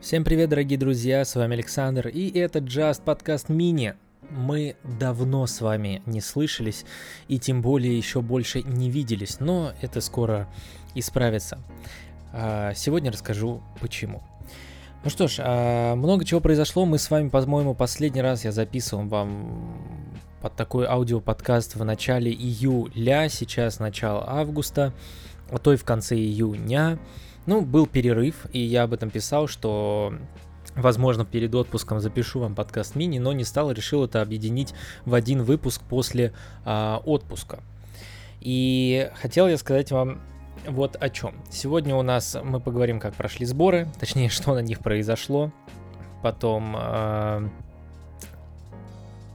Всем привет, дорогие друзья, с вами Александр, и это Just подкаст мини. Мы давно с вами не слышались, и тем более еще больше не виделись, но это скоро исправится. А, сегодня расскажу почему. Ну что ж, а, много чего произошло. Мы с вами, по-моему, последний раз я записывал вам под такой аудиоподкаст в начале июля, сейчас начало августа, а то и в конце июня. Ну, был перерыв, и я об этом писал, что Возможно, перед отпуском запишу вам подкаст мини, но не стал, решил это объединить в один выпуск после а, отпуска. И хотел я сказать вам вот о чем. Сегодня у нас мы поговорим, как прошли сборы, точнее, что на них произошло. Потом э,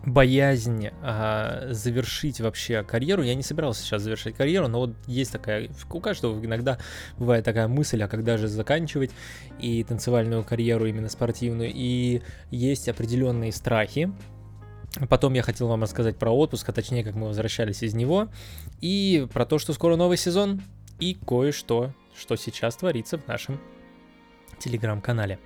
боязнь э, завершить вообще карьеру. Я не собирался сейчас завершить карьеру, но вот есть такая, у каждого иногда бывает такая мысль, а когда же заканчивать и танцевальную карьеру именно спортивную. И есть определенные страхи, Потом я хотел вам рассказать про отпуск, а точнее, как мы возвращались из него, и про то, что скоро новый сезон, и кое-что, что сейчас творится в нашем телеграм-канале.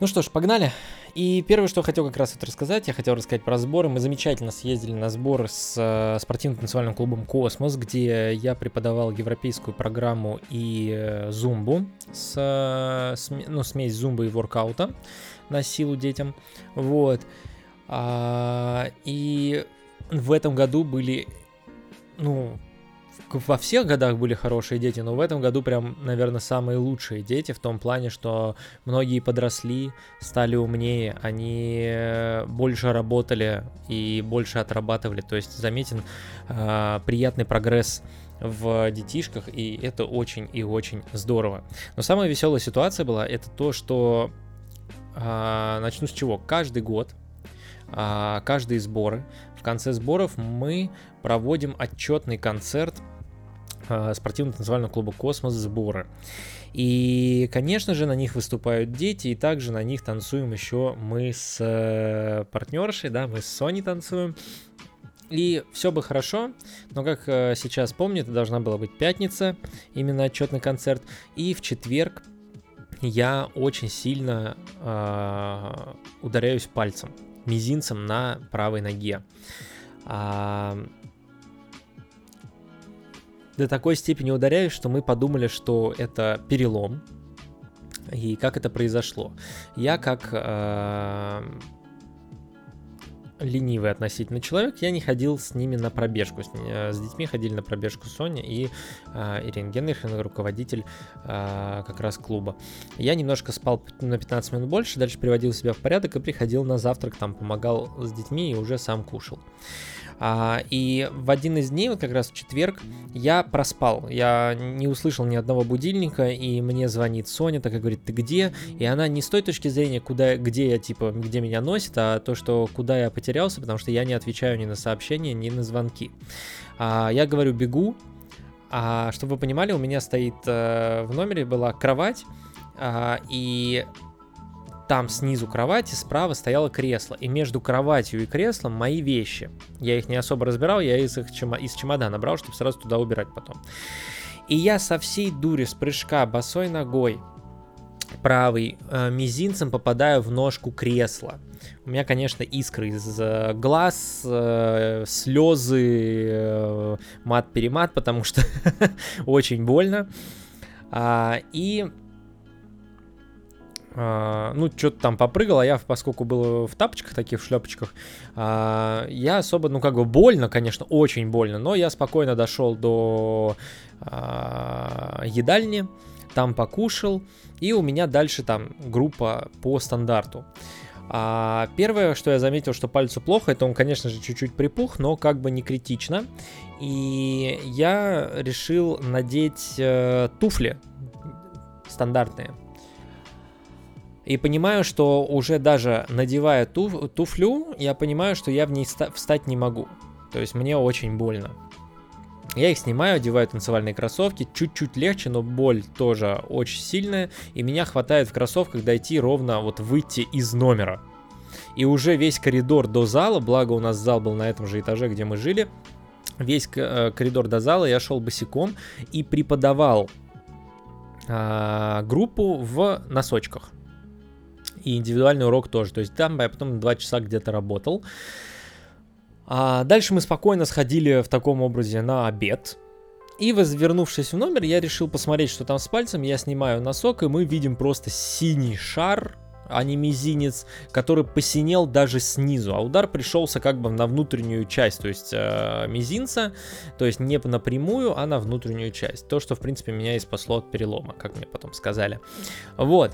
Ну что ж, погнали. И первое, что хотел как раз это рассказать, я хотел рассказать про сборы. Мы замечательно съездили на сбор с э, спортивным танцевальным клубом «Космос», где я преподавал европейскую программу и э, зумбу, с, э, ну, смесь зумбы и воркаута на силу детям. Вот. А, и в этом году были, ну, во всех годах были хорошие дети, но в этом году прям, наверное, самые лучшие дети в том плане, что многие подросли, стали умнее, они э, больше работали и больше отрабатывали. То есть заметен э, приятный прогресс в детишках, и это очень и очень здорово. Но самая веселая ситуация была, это то, что э, начну с чего? Каждый год каждые сборы. В конце сборов мы проводим отчетный концерт а, спортивно-танцевального клуба «Космос» сборы. И, конечно же, на них выступают дети, и также на них танцуем еще мы с э, партнершей, да, мы с Соней танцуем. И все бы хорошо, но как э, сейчас помню, это должна была быть пятница, именно отчетный концерт. И в четверг я очень сильно э, ударяюсь пальцем мизинцем на правой ноге. А, до такой степени ударяюсь, что мы подумали, что это перелом. И как это произошло? Я как э, ленивый относительно человек, я не ходил с ними на пробежку. С, э, с детьми ходили на пробежку Соня и э, Ирина Генриховна, руководитель э, как раз клуба. Я немножко спал на 15 минут больше, дальше приводил себя в порядок и приходил на завтрак, там помогал с детьми и уже сам кушал. А, и в один из дней, вот как раз в четверг, я проспал. Я не услышал ни одного будильника, и мне звонит Соня, так и говорит, ты где? И она не с той точки зрения, куда, где я, типа, где меня носит, а то, что куда я потерялся, потому что я не отвечаю ни на сообщения, ни на звонки. А, я говорю, бегу. А, чтобы вы понимали, у меня стоит э, в номере была кровать, а, и там снизу кровати справа стояло кресло, и между кроватью и креслом мои вещи. Я их не особо разбирал, я из их чема- из чемодана брал, чтобы сразу туда убирать потом. И я со всей дури с прыжка босой ногой правый э, мизинцем попадаю в ножку кресла. У меня, конечно, искры из э, глаз, э, слезы, э, мат-перемат, потому что очень больно. А, и а, ну, что-то там попрыгал, а я, поскольку был в тапочках таких, в шлепочках, а, я особо, ну, как бы больно, конечно, очень больно, но я спокойно дошел до едальни, там покушал, и у меня дальше там группа по стандарту. А первое, что я заметил, что пальцу плохо, это он, конечно же, чуть-чуть припух, но как бы не критично. И я решил надеть э, туфли стандартные и понимаю, что уже даже надевая туф туфлю, я понимаю, что я в ней встать не могу. То есть мне очень больно. Я их снимаю, одеваю танцевальные кроссовки, чуть-чуть легче, но боль тоже очень сильная, и меня хватает в кроссовках дойти ровно вот выйти из номера. И уже весь коридор до зала, благо у нас зал был на этом же этаже, где мы жили, весь э, коридор до зала я шел босиком и преподавал а, группу в носочках. И индивидуальный урок тоже. То есть там я потом 2 часа где-то работал. А дальше мы спокойно сходили в таком образе на обед. И вернувшись в номер, я решил посмотреть, что там с пальцем. Я снимаю носок, и мы видим просто синий шар, а не мизинец, который посинел даже снизу, а удар пришелся как бы на внутреннюю часть, то есть э, мизинца, то есть не напрямую, а на внутреннюю часть. То, что, в принципе, меня и спасло от перелома, как мне потом сказали. Вот.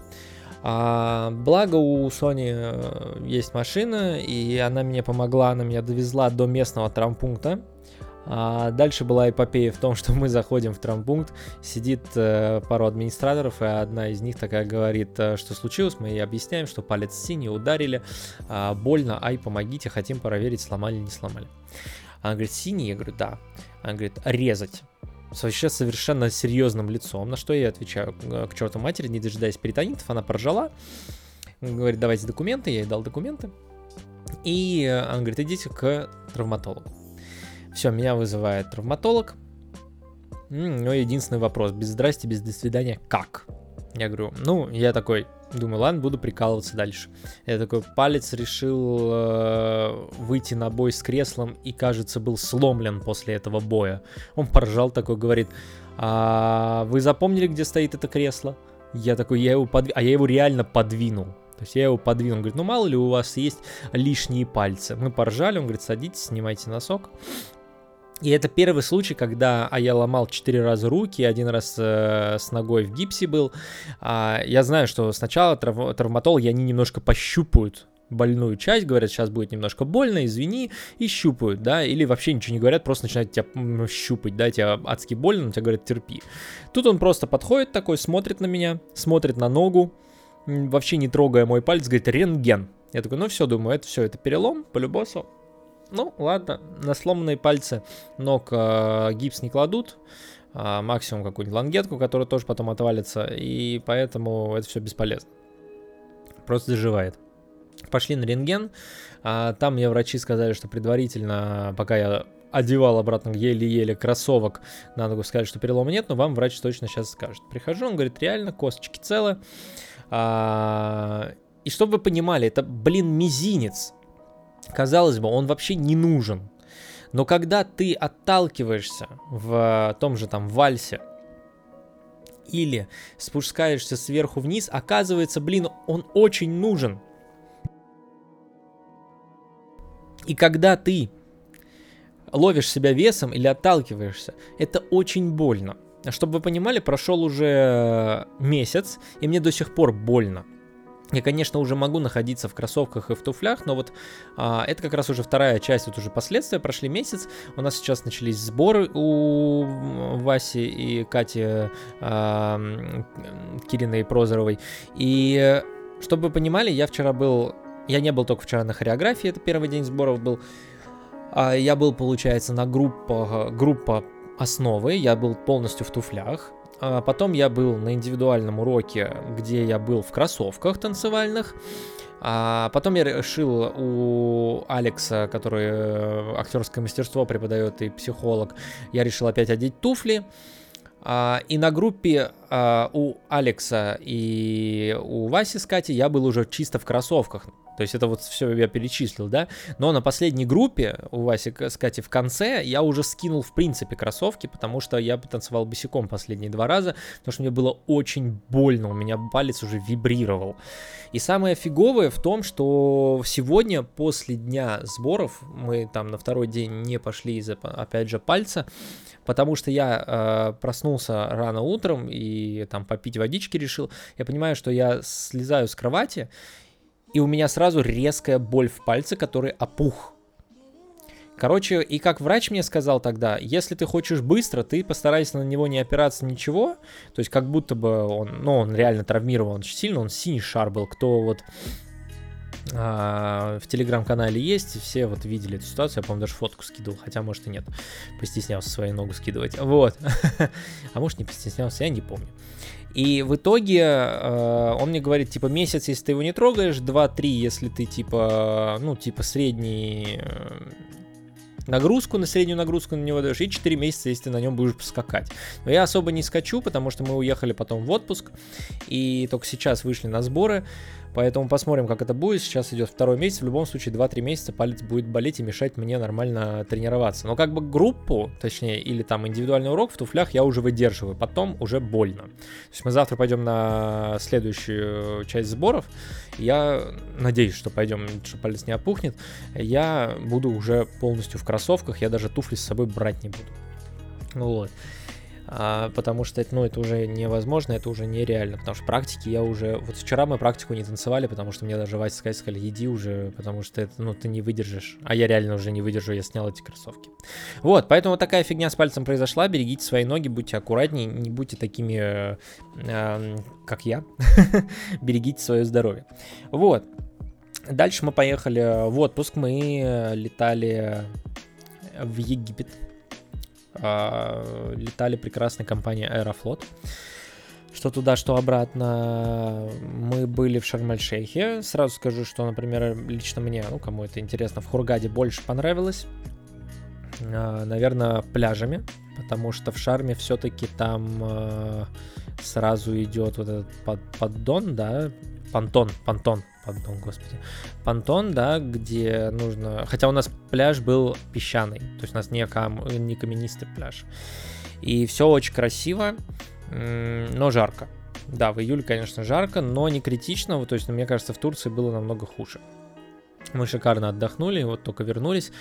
А, благо у Sony э, есть машина, и она мне помогла, она меня довезла до местного травмпункта. А дальше была эпопея в том, что мы заходим в травмпункт, сидит э, пару администраторов, и одна из них такая говорит, э, что случилось, мы ей объясняем, что палец синий, ударили, э, больно, ай, помогите, хотим проверить, сломали, не сломали. Она говорит, синий? Я говорю, да. Она говорит, резать вообще совершенно серьезным лицом, на что я отвечаю, «Э, к черту матери, не дожидаясь перитонитов, она поржала, говорит, давайте документы, я ей дал документы, и она говорит, идите к травматологу. Все, меня вызывает травматолог, но единственный вопрос, без здрасте, без до свидания, как? Я говорю, ну, я такой, Думаю, ладно, буду прикалываться дальше. Я такой палец решил э, выйти на бой с креслом и, кажется, был сломлен после этого боя. Он поржал такой, говорит, а вы запомнили, где стоит это кресло? Я такой, я его подвинул, а я его реально подвинул. То есть я его подвинул, он говорит, ну мало ли у вас есть лишние пальцы. Мы поржали, он говорит, садитесь, снимайте носок. И это первый случай, когда а я ломал четыре раза руки, один раз э, с ногой в гипсе был. А, я знаю, что сначала трав- травматологи, они немножко пощупают больную часть, говорят, сейчас будет немножко больно, извини, и щупают, да, или вообще ничего не говорят, просто начинают тебя щупать, да, тебе адски больно, но тебе говорят, терпи. Тут он просто подходит такой, смотрит на меня, смотрит на ногу, вообще не трогая мой палец, говорит, рентген. Я такой, ну все, думаю, это все, это перелом, по любосу. Ну, ладно, на сломанные пальцы ног э, гипс не кладут, э, максимум какую-нибудь лангетку, которая тоже потом отвалится, и поэтому это все бесполезно. Просто заживает. Пошли на рентген, а там мне врачи сказали, что предварительно, пока я одевал обратно еле-еле кроссовок на ногу, сказали, что перелома нет, но вам врач точно сейчас скажет. Прихожу, он говорит, реально, косточки целы. А, и чтобы вы понимали, это, блин, мизинец. Казалось бы, он вообще не нужен. Но когда ты отталкиваешься в том же там вальсе или спускаешься сверху вниз, оказывается, блин, он очень нужен. И когда ты ловишь себя весом или отталкиваешься, это очень больно. Чтобы вы понимали, прошел уже месяц, и мне до сих пор больно. Я, конечно, уже могу находиться в кроссовках и в туфлях, но вот а, это как раз уже вторая часть, вот уже последствия, прошли месяц, у нас сейчас начались сборы у Васи и Кати а, Кириной и Прозоровой, и чтобы вы понимали, я вчера был, я не был только вчера на хореографии, это первый день сборов был, а я был, получается, на группа, группа основы, я был полностью в туфлях, потом я был на индивидуальном уроке, где я был в кроссовках танцевальных. А потом я решил у Алекса, который э, актерское мастерство преподает и психолог, я решил опять одеть туфли. А, и на группе а, у Алекса и у Васи с Катей я был уже чисто в кроссовках. То есть это вот все я перечислил, да. Но на последней группе у Васи Катей в конце я уже скинул в принципе кроссовки, потому что я танцевал босиком последние два раза, потому что мне было очень больно, у меня палец уже вибрировал. И самое фиговое в том, что сегодня после дня сборов, мы там на второй день не пошли из-за, опять же, пальца, потому что я э, проснулся рано утром и там попить водички решил, я понимаю, что я слезаю с кровати, и у меня сразу резкая боль в пальце, который опух. Короче, и как врач мне сказал тогда, если ты хочешь быстро, ты постарайся на него не опираться ничего, то есть как будто бы он, ну, он реально травмирован очень сильно, он синий шар был, кто вот а, в телеграм-канале есть, все вот видели эту ситуацию, я, по-моему, даже фотку скидывал, хотя, может, и нет, постеснялся свою ногу скидывать, вот, а может, не постеснялся, я не помню. И в итоге э, он мне говорит, типа, месяц, если ты его не трогаешь, 2-3, если ты, типа, ну, типа, средний, э, нагрузку, на среднюю нагрузку на него даешь, и 4 месяца, если ты на нем будешь скакать. Но я особо не скачу, потому что мы уехали потом в отпуск, и только сейчас вышли на сборы, Поэтому посмотрим, как это будет. Сейчас идет второй месяц. В любом случае, 2-3 месяца палец будет болеть и мешать мне нормально тренироваться. Но как бы группу, точнее, или там индивидуальный урок в туфлях я уже выдерживаю. Потом уже больно. То есть мы завтра пойдем на следующую часть сборов. Я надеюсь, что пойдем, что палец не опухнет. Я буду уже полностью в кроссовках. Я даже туфли с собой брать не буду. Вот а, потому что это, ну, это уже невозможно, это уже нереально, потому что практики я уже... Вот вчера мы практику не танцевали, потому что мне даже Вася сказали, иди уже, потому что это, ну, ты не выдержишь. А я реально уже не выдержу, я снял эти кроссовки. Вот, поэтому вот такая фигня с пальцем произошла, берегите свои ноги, будьте аккуратнее, не будьте такими, э, э, как я, берегите свое здоровье. Вот. Дальше мы поехали в отпуск, мы летали в Египет, э, летали прекрасной компания Аэрофлот. Что туда, что обратно. Мы были в Шарм-эль-Шейхе. Сразу скажу, что, например, лично мне, ну, кому это интересно, в Хургаде больше понравилось. Э, наверное, пляжами, потому что в Шарме все-таки там э, сразу идет вот этот под, поддон, да, понтон, понтон, Понтон, господи. Понтон, да, где нужно... Хотя у нас пляж был песчаный, то есть у нас не, кам... не каменистый пляж. И все очень красиво, но жарко. Да, в июле, конечно, жарко, но не критично. То есть, мне кажется, в Турции было намного хуже. Мы шикарно отдохнули, вот только вернулись.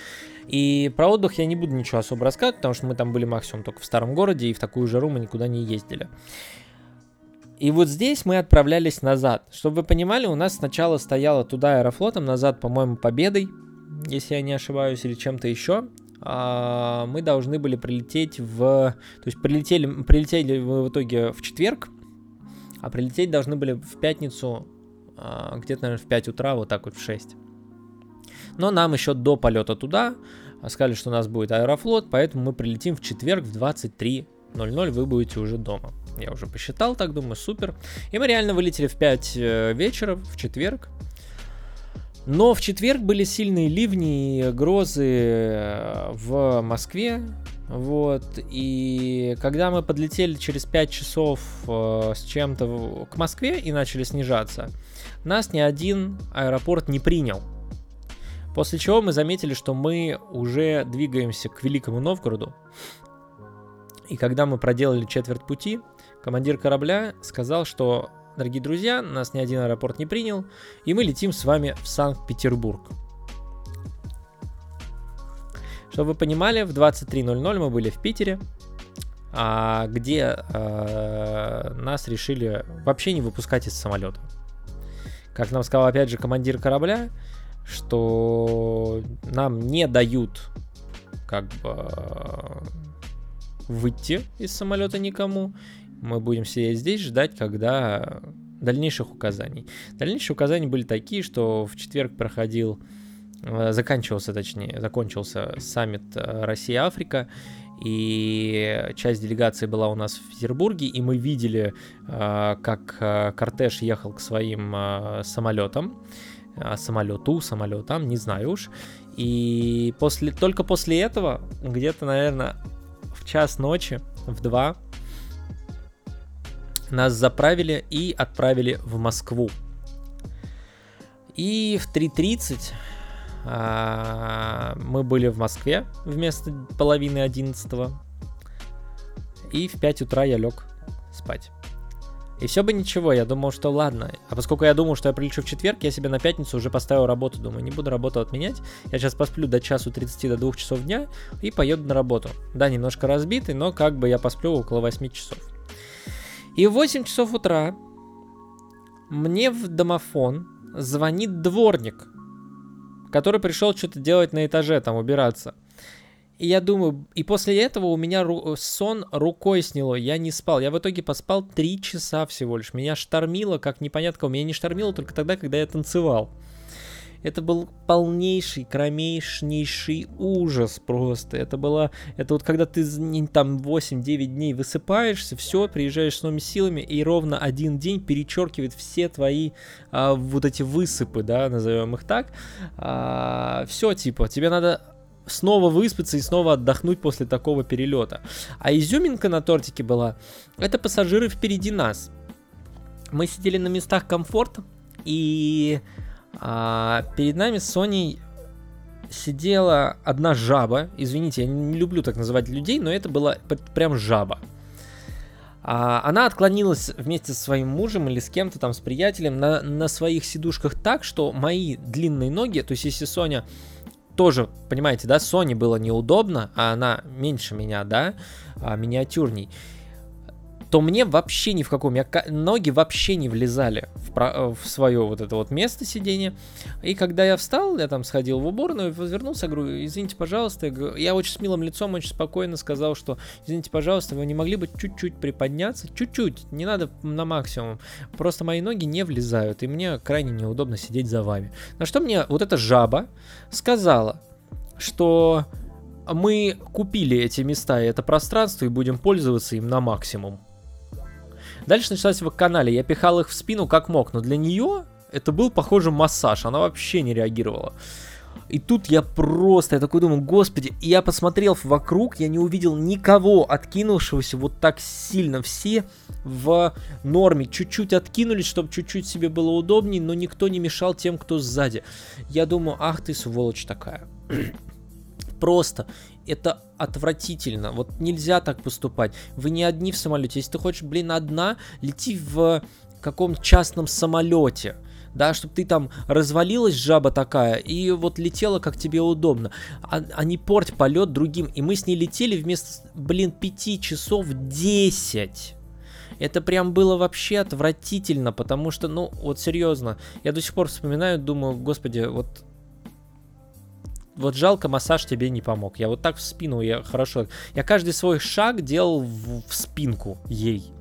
И про отдых я не буду ничего особо рассказывать, потому что мы там были максимум только в старом городе, и в такую жару мы никуда не ездили. И вот здесь мы отправлялись назад. Чтобы вы понимали, у нас сначала стояла туда аэрофлотом, назад, по-моему, победой, если я не ошибаюсь, или чем-то еще. А, мы должны были прилететь в... То есть прилетели, прилетели в итоге в четверг, а прилететь должны были в пятницу, а, где-то, наверное, в 5 утра, вот так вот в 6. Но нам еще до полета туда сказали, что у нас будет аэрофлот, поэтому мы прилетим в четверг в 23.00, вы будете уже дома. Я уже посчитал так, думаю, супер. И мы реально вылетели в 5 э, вечера, в четверг. Но в четверг были сильные ливни и грозы э, в Москве. Вот, и когда мы подлетели через 5 часов э, с чем-то к Москве и начали снижаться, нас ни один аэропорт не принял. После чего мы заметили, что мы уже двигаемся к Великому Новгороду. И когда мы проделали четверть пути, Командир корабля сказал, что, дорогие друзья, нас ни один аэропорт не принял, и мы летим с вами в Санкт-Петербург. Чтобы вы понимали, в 23.00 мы были в Питере, а, где а, нас решили вообще не выпускать из самолета. Как нам сказал опять же командир корабля, что нам не дают как бы выйти из самолета никому, мы будем сидеть здесь, ждать, когда дальнейших указаний. Дальнейшие указания были такие, что в четверг проходил, э, заканчивался, точнее, закончился саммит э, Россия-Африка, и часть делегации была у нас в Петербурге, и мы видели, э, как кортеж ехал к своим самолетам, самолету, самолетам, не знаю уж. И после, только после этого, где-то, наверное, в час ночи, в два, нас заправили и отправили в Москву. И в 3.30 а, мы были в Москве вместо половины 11 И в 5 утра я лег спать. И все бы ничего, я думал, что ладно. А поскольку я думал, что я прилечу в четверг, я себе на пятницу уже поставил работу. Думаю, не буду работу отменять. Я сейчас посплю до часу 30 до 2 часов дня и поеду на работу. Да, немножко разбитый, но как бы я посплю около 8 часов. И в 8 часов утра мне в домофон звонит дворник, который пришел что-то делать на этаже, там убираться. И я думаю, и после этого у меня ру- сон рукой сняло, я не спал. Я в итоге поспал 3 часа всего лишь. Меня штормило, как непонятно. Меня не штормило только тогда, когда я танцевал. Это был полнейший, кромейшнейший ужас просто. Это было, это вот когда ты там 8-9 дней высыпаешься, все, приезжаешь с новыми силами, и ровно один день перечеркивает все твои а, вот эти высыпы, да, назовем их так. А, все, типа, тебе надо снова выспаться и снова отдохнуть после такого перелета. А изюминка на тортике была, это пассажиры впереди нас. Мы сидели на местах комфорта, и а, перед нами с Соней сидела одна жаба. Извините, я не люблю так называть людей, но это была прям жаба. А, она отклонилась вместе со своим мужем или с кем-то там, с приятелем, на, на своих сидушках так, что мои длинные ноги, то есть если Соня тоже, понимаете, да, Соне было неудобно, а она меньше меня, да, а, миниатюрней, то мне вообще ни в каком, я, ноги вообще не влезали в, про, в свое вот это вот место сидения. И когда я встал, я там сходил в уборную, возвернулся, говорю, извините, пожалуйста, я очень с милым лицом, очень спокойно сказал, что, извините, пожалуйста, вы не могли бы чуть-чуть приподняться, чуть-чуть, не надо на максимум, просто мои ноги не влезают, и мне крайне неудобно сидеть за вами. На что мне вот эта жаба сказала, что мы купили эти места и это пространство и будем пользоваться им на максимум. Дальше началась в канале. Я пихал их в спину как мог, но для нее это был, похоже, массаж. Она вообще не реагировала. И тут я просто, я такой думаю, господи, и я посмотрел вокруг, я не увидел никого откинувшегося вот так сильно. Все в норме, чуть-чуть откинулись, чтобы чуть-чуть себе было удобнее, но никто не мешал тем, кто сзади. Я думаю, ах ты сволочь такая. Просто это отвратительно. Вот нельзя так поступать. Вы не одни в самолете. Если ты хочешь, блин, одна, лети в каком частном самолете да, чтобы ты там развалилась жаба такая и вот летела как тебе удобно, а, а не порть полет другим. И мы с ней летели вместо, блин, 5 часов 10. Это прям было вообще отвратительно, потому что, ну, вот серьезно, я до сих пор вспоминаю, думаю, господи, вот вот жалко, массаж тебе не помог. Я вот так в спину, я хорошо. Я каждый свой шаг делал в, в спинку ей.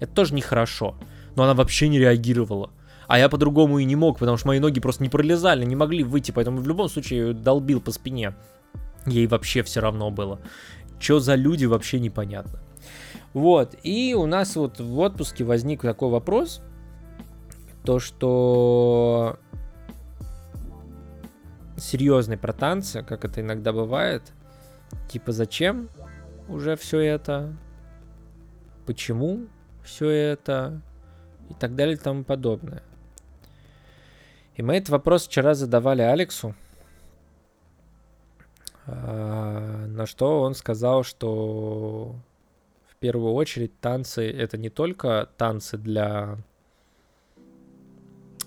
Это тоже нехорошо. Но она вообще не реагировала. А я по-другому и не мог, потому что мои ноги просто не пролезали, не могли выйти, поэтому в любом случае долбил по спине. Ей вообще все равно было. Что за люди, вообще непонятно. Вот, и у нас вот в отпуске возник такой вопрос, то что серьезный про танцы, как это иногда бывает. Типа, зачем уже все это? Почему все это? И так далее и тому подобное. И мы этот вопрос вчера задавали Алексу. А, на что он сказал, что в первую очередь танцы это не только танцы для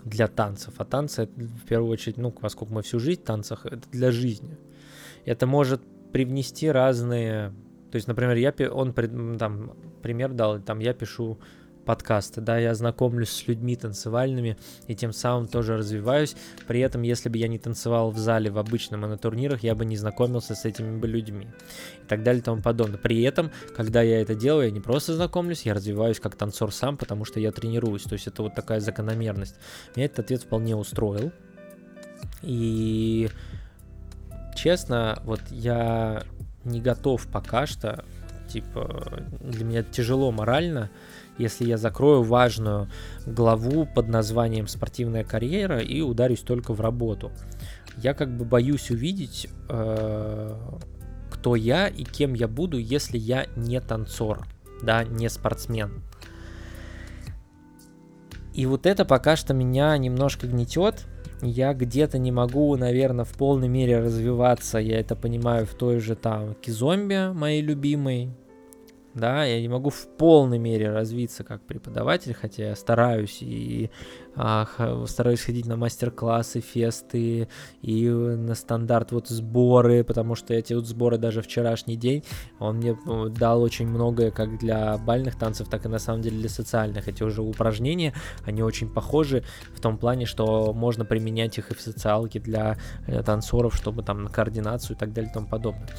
для танцев. А танцы, в первую очередь, ну, поскольку мы всю жизнь в танцах, это для жизни. Это может привнести разные... То есть, например, я, он там пример дал, там я пишу подкасты, да, я знакомлюсь с людьми танцевальными и тем самым тоже развиваюсь. При этом, если бы я не танцевал в зале в обычном и на турнирах, я бы не знакомился с этими бы людьми и так далее и тому подобное. При этом, когда я это делаю, я не просто знакомлюсь, я развиваюсь как танцор сам, потому что я тренируюсь. То есть это вот такая закономерность. Меня этот ответ вполне устроил. И честно, вот я не готов пока что, типа, для меня тяжело морально если я закрою важную главу под названием «Спортивная карьера» и ударюсь только в работу. Я как бы боюсь увидеть, э, кто я и кем я буду, если я не танцор, да, не спортсмен. И вот это пока что меня немножко гнетет. Я где-то не могу, наверное, в полной мере развиваться. Я это понимаю в той же там Кизомбе, моей любимой, да, я не могу в полной мере развиться как преподаватель, хотя я стараюсь и а, стараюсь ходить на мастер-классы, фесты и на стандарт вот сборы, потому что эти вот сборы даже вчерашний день, он мне дал очень многое как для бальных танцев, так и на самом деле для социальных. Эти уже упражнения, они очень похожи в том плане, что можно применять их и в социалке для э, танцоров, чтобы там на координацию и так далее и тому подобное.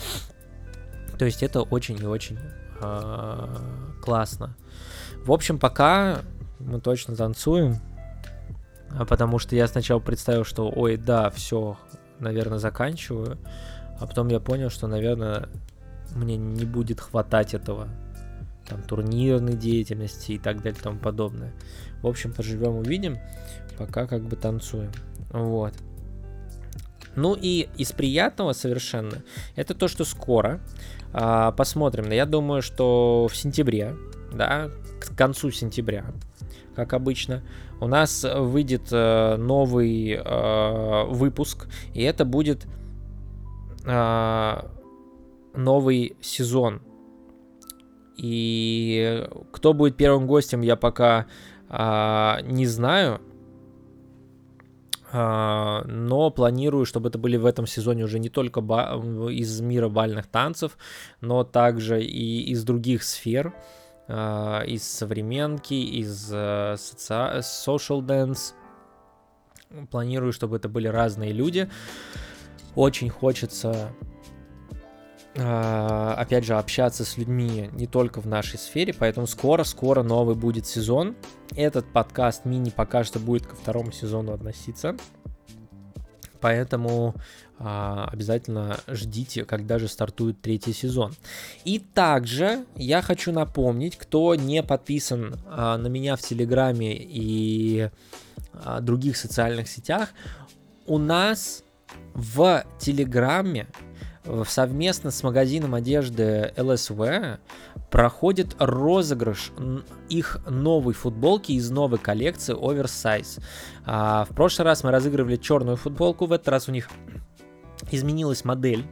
То есть это очень и очень классно. В общем, пока мы точно танцуем, а потому что я сначала представил, что, ой, да, все, наверное, заканчиваю, а потом я понял, что, наверное, мне не будет хватать этого, там, турнирной деятельности и так далее и тому подобное. В общем, поживем, увидим, пока как бы танцуем. Вот. Ну и из приятного совершенно, это то, что скоро, а, посмотрим, я думаю, что в сентябре, да, к концу сентября, как обычно, у нас выйдет э, новый э, выпуск, и это будет э, новый сезон. И кто будет первым гостем, я пока э, не знаю. Uh, но планирую, чтобы это были в этом сезоне уже не только из мира бальных танцев, но также и из других сфер. Э, из современки, из э, соци... social dance. Планирую, чтобы это были разные люди. Очень хочется опять же, общаться с людьми не только в нашей сфере, поэтому скоро-скоро новый будет сезон. Этот подкаст мини пока что будет ко второму сезону относиться. Поэтому а, обязательно ждите, когда же стартует третий сезон. И также я хочу напомнить, кто не подписан а, на меня в Телеграме и а, других социальных сетях, у нас в Телеграме совместно с магазином одежды LSV проходит розыгрыш их новой футболки из новой коллекции Oversize. А, в прошлый раз мы разыгрывали черную футболку, в этот раз у них изменилась модель,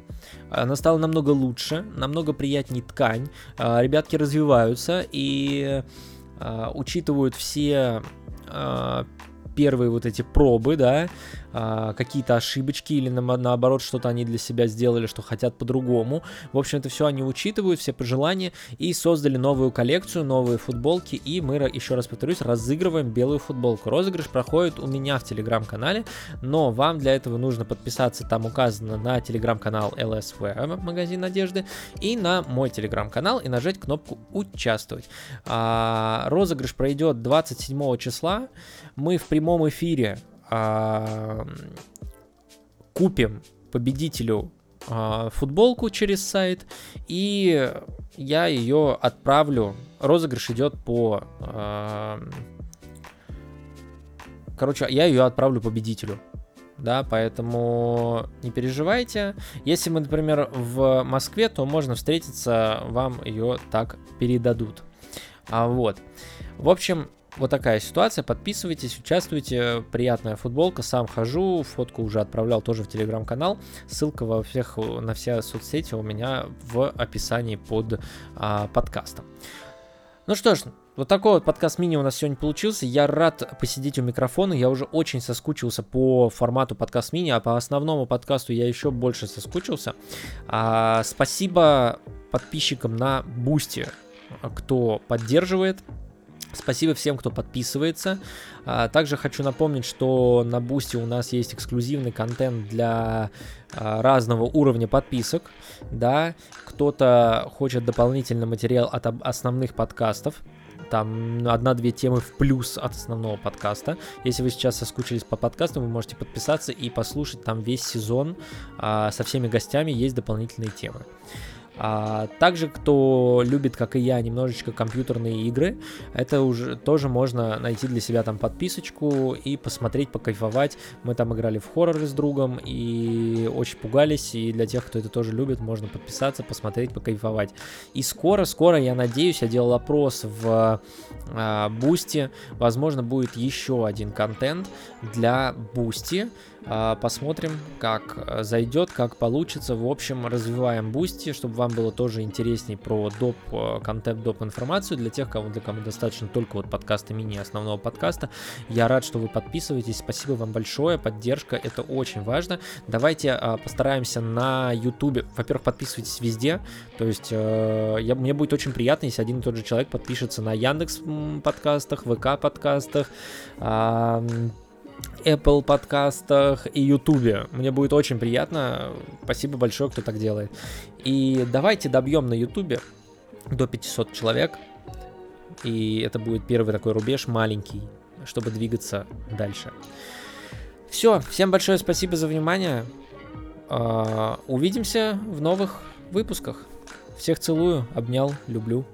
она стала намного лучше, намного приятнее ткань, а, ребятки развиваются и а, учитывают все первые вот эти пробы, да, а, какие-то ошибочки или на, наоборот что-то они для себя сделали, что хотят по-другому. В общем, это все они учитывают, все пожелания и создали новую коллекцию, новые футболки и мы, еще раз повторюсь, разыгрываем белую футболку. Розыгрыш проходит у меня в телеграм-канале, но вам для этого нужно подписаться, там указано на телеграм-канал LSV, магазин одежды, и на мой телеграм-канал и нажать кнопку «Участвовать». А, розыгрыш пройдет 27 числа. Мы в прямом эфире купим победителю а, футболку через сайт, и я ее отправлю. Розыгрыш идет по... Короче, я ее отправлю победителю. Да, поэтому не переживайте. Если мы, например, в Москве, то можно встретиться, вам ее так передадут. А вот. В общем, вот такая ситуация. Подписывайтесь, участвуйте. Приятная футболка. Сам хожу. Фотку уже отправлял тоже в телеграм-канал. Ссылка во всех, на все соцсети у меня в описании под а, подкастом. Ну что ж, вот такой вот подкаст мини у нас сегодня получился. Я рад посидеть у микрофона. Я уже очень соскучился по формату подкаст мини, а по основному подкасту я еще больше соскучился. А, спасибо подписчикам на Бусти, кто поддерживает Спасибо всем, кто подписывается. А, также хочу напомнить, что на Бусти у нас есть эксклюзивный контент для а, разного уровня подписок. Да, кто-то хочет дополнительный материал от основных подкастов. Там одна-две темы в плюс от основного подкаста. Если вы сейчас соскучились по подкасту, вы можете подписаться и послушать там весь сезон а, со всеми гостями. Есть дополнительные темы. А также, кто любит, как и я, немножечко компьютерные игры, это уже тоже можно найти для себя там подписочку и посмотреть, покайфовать. Мы там играли в хорроры с другом и очень пугались, и для тех, кто это тоже любит, можно подписаться, посмотреть, покайфовать. И скоро, скоро, я надеюсь, я делал опрос в Бусти, а, возможно, будет еще один контент для Бусти, посмотрим, как э, зайдет, как получится. В общем, развиваем Бусти, чтобы вам было тоже интересней про доп, э, контент, доп информацию. Для тех, кому, для кому достаточно только вот подкаста мини основного подкаста. Я рад, что вы подписываетесь. Спасибо вам большое. Поддержка, это очень важно. Давайте а, постараемся на YouTube. Во-первых, подписывайтесь везде. То есть э, я, мне будет очень приятно, если один и тот же человек подпишется на Яндекс подкастах, ВК подкастах, Apple подкастах и YouTube. Мне будет очень приятно. Спасибо большое, кто так делает. И давайте добьем на YouTube до 500 человек. И это будет первый такой рубеж маленький, чтобы двигаться дальше. Все, всем большое спасибо за внимание. А, увидимся в новых выпусках. Всех целую, обнял, люблю.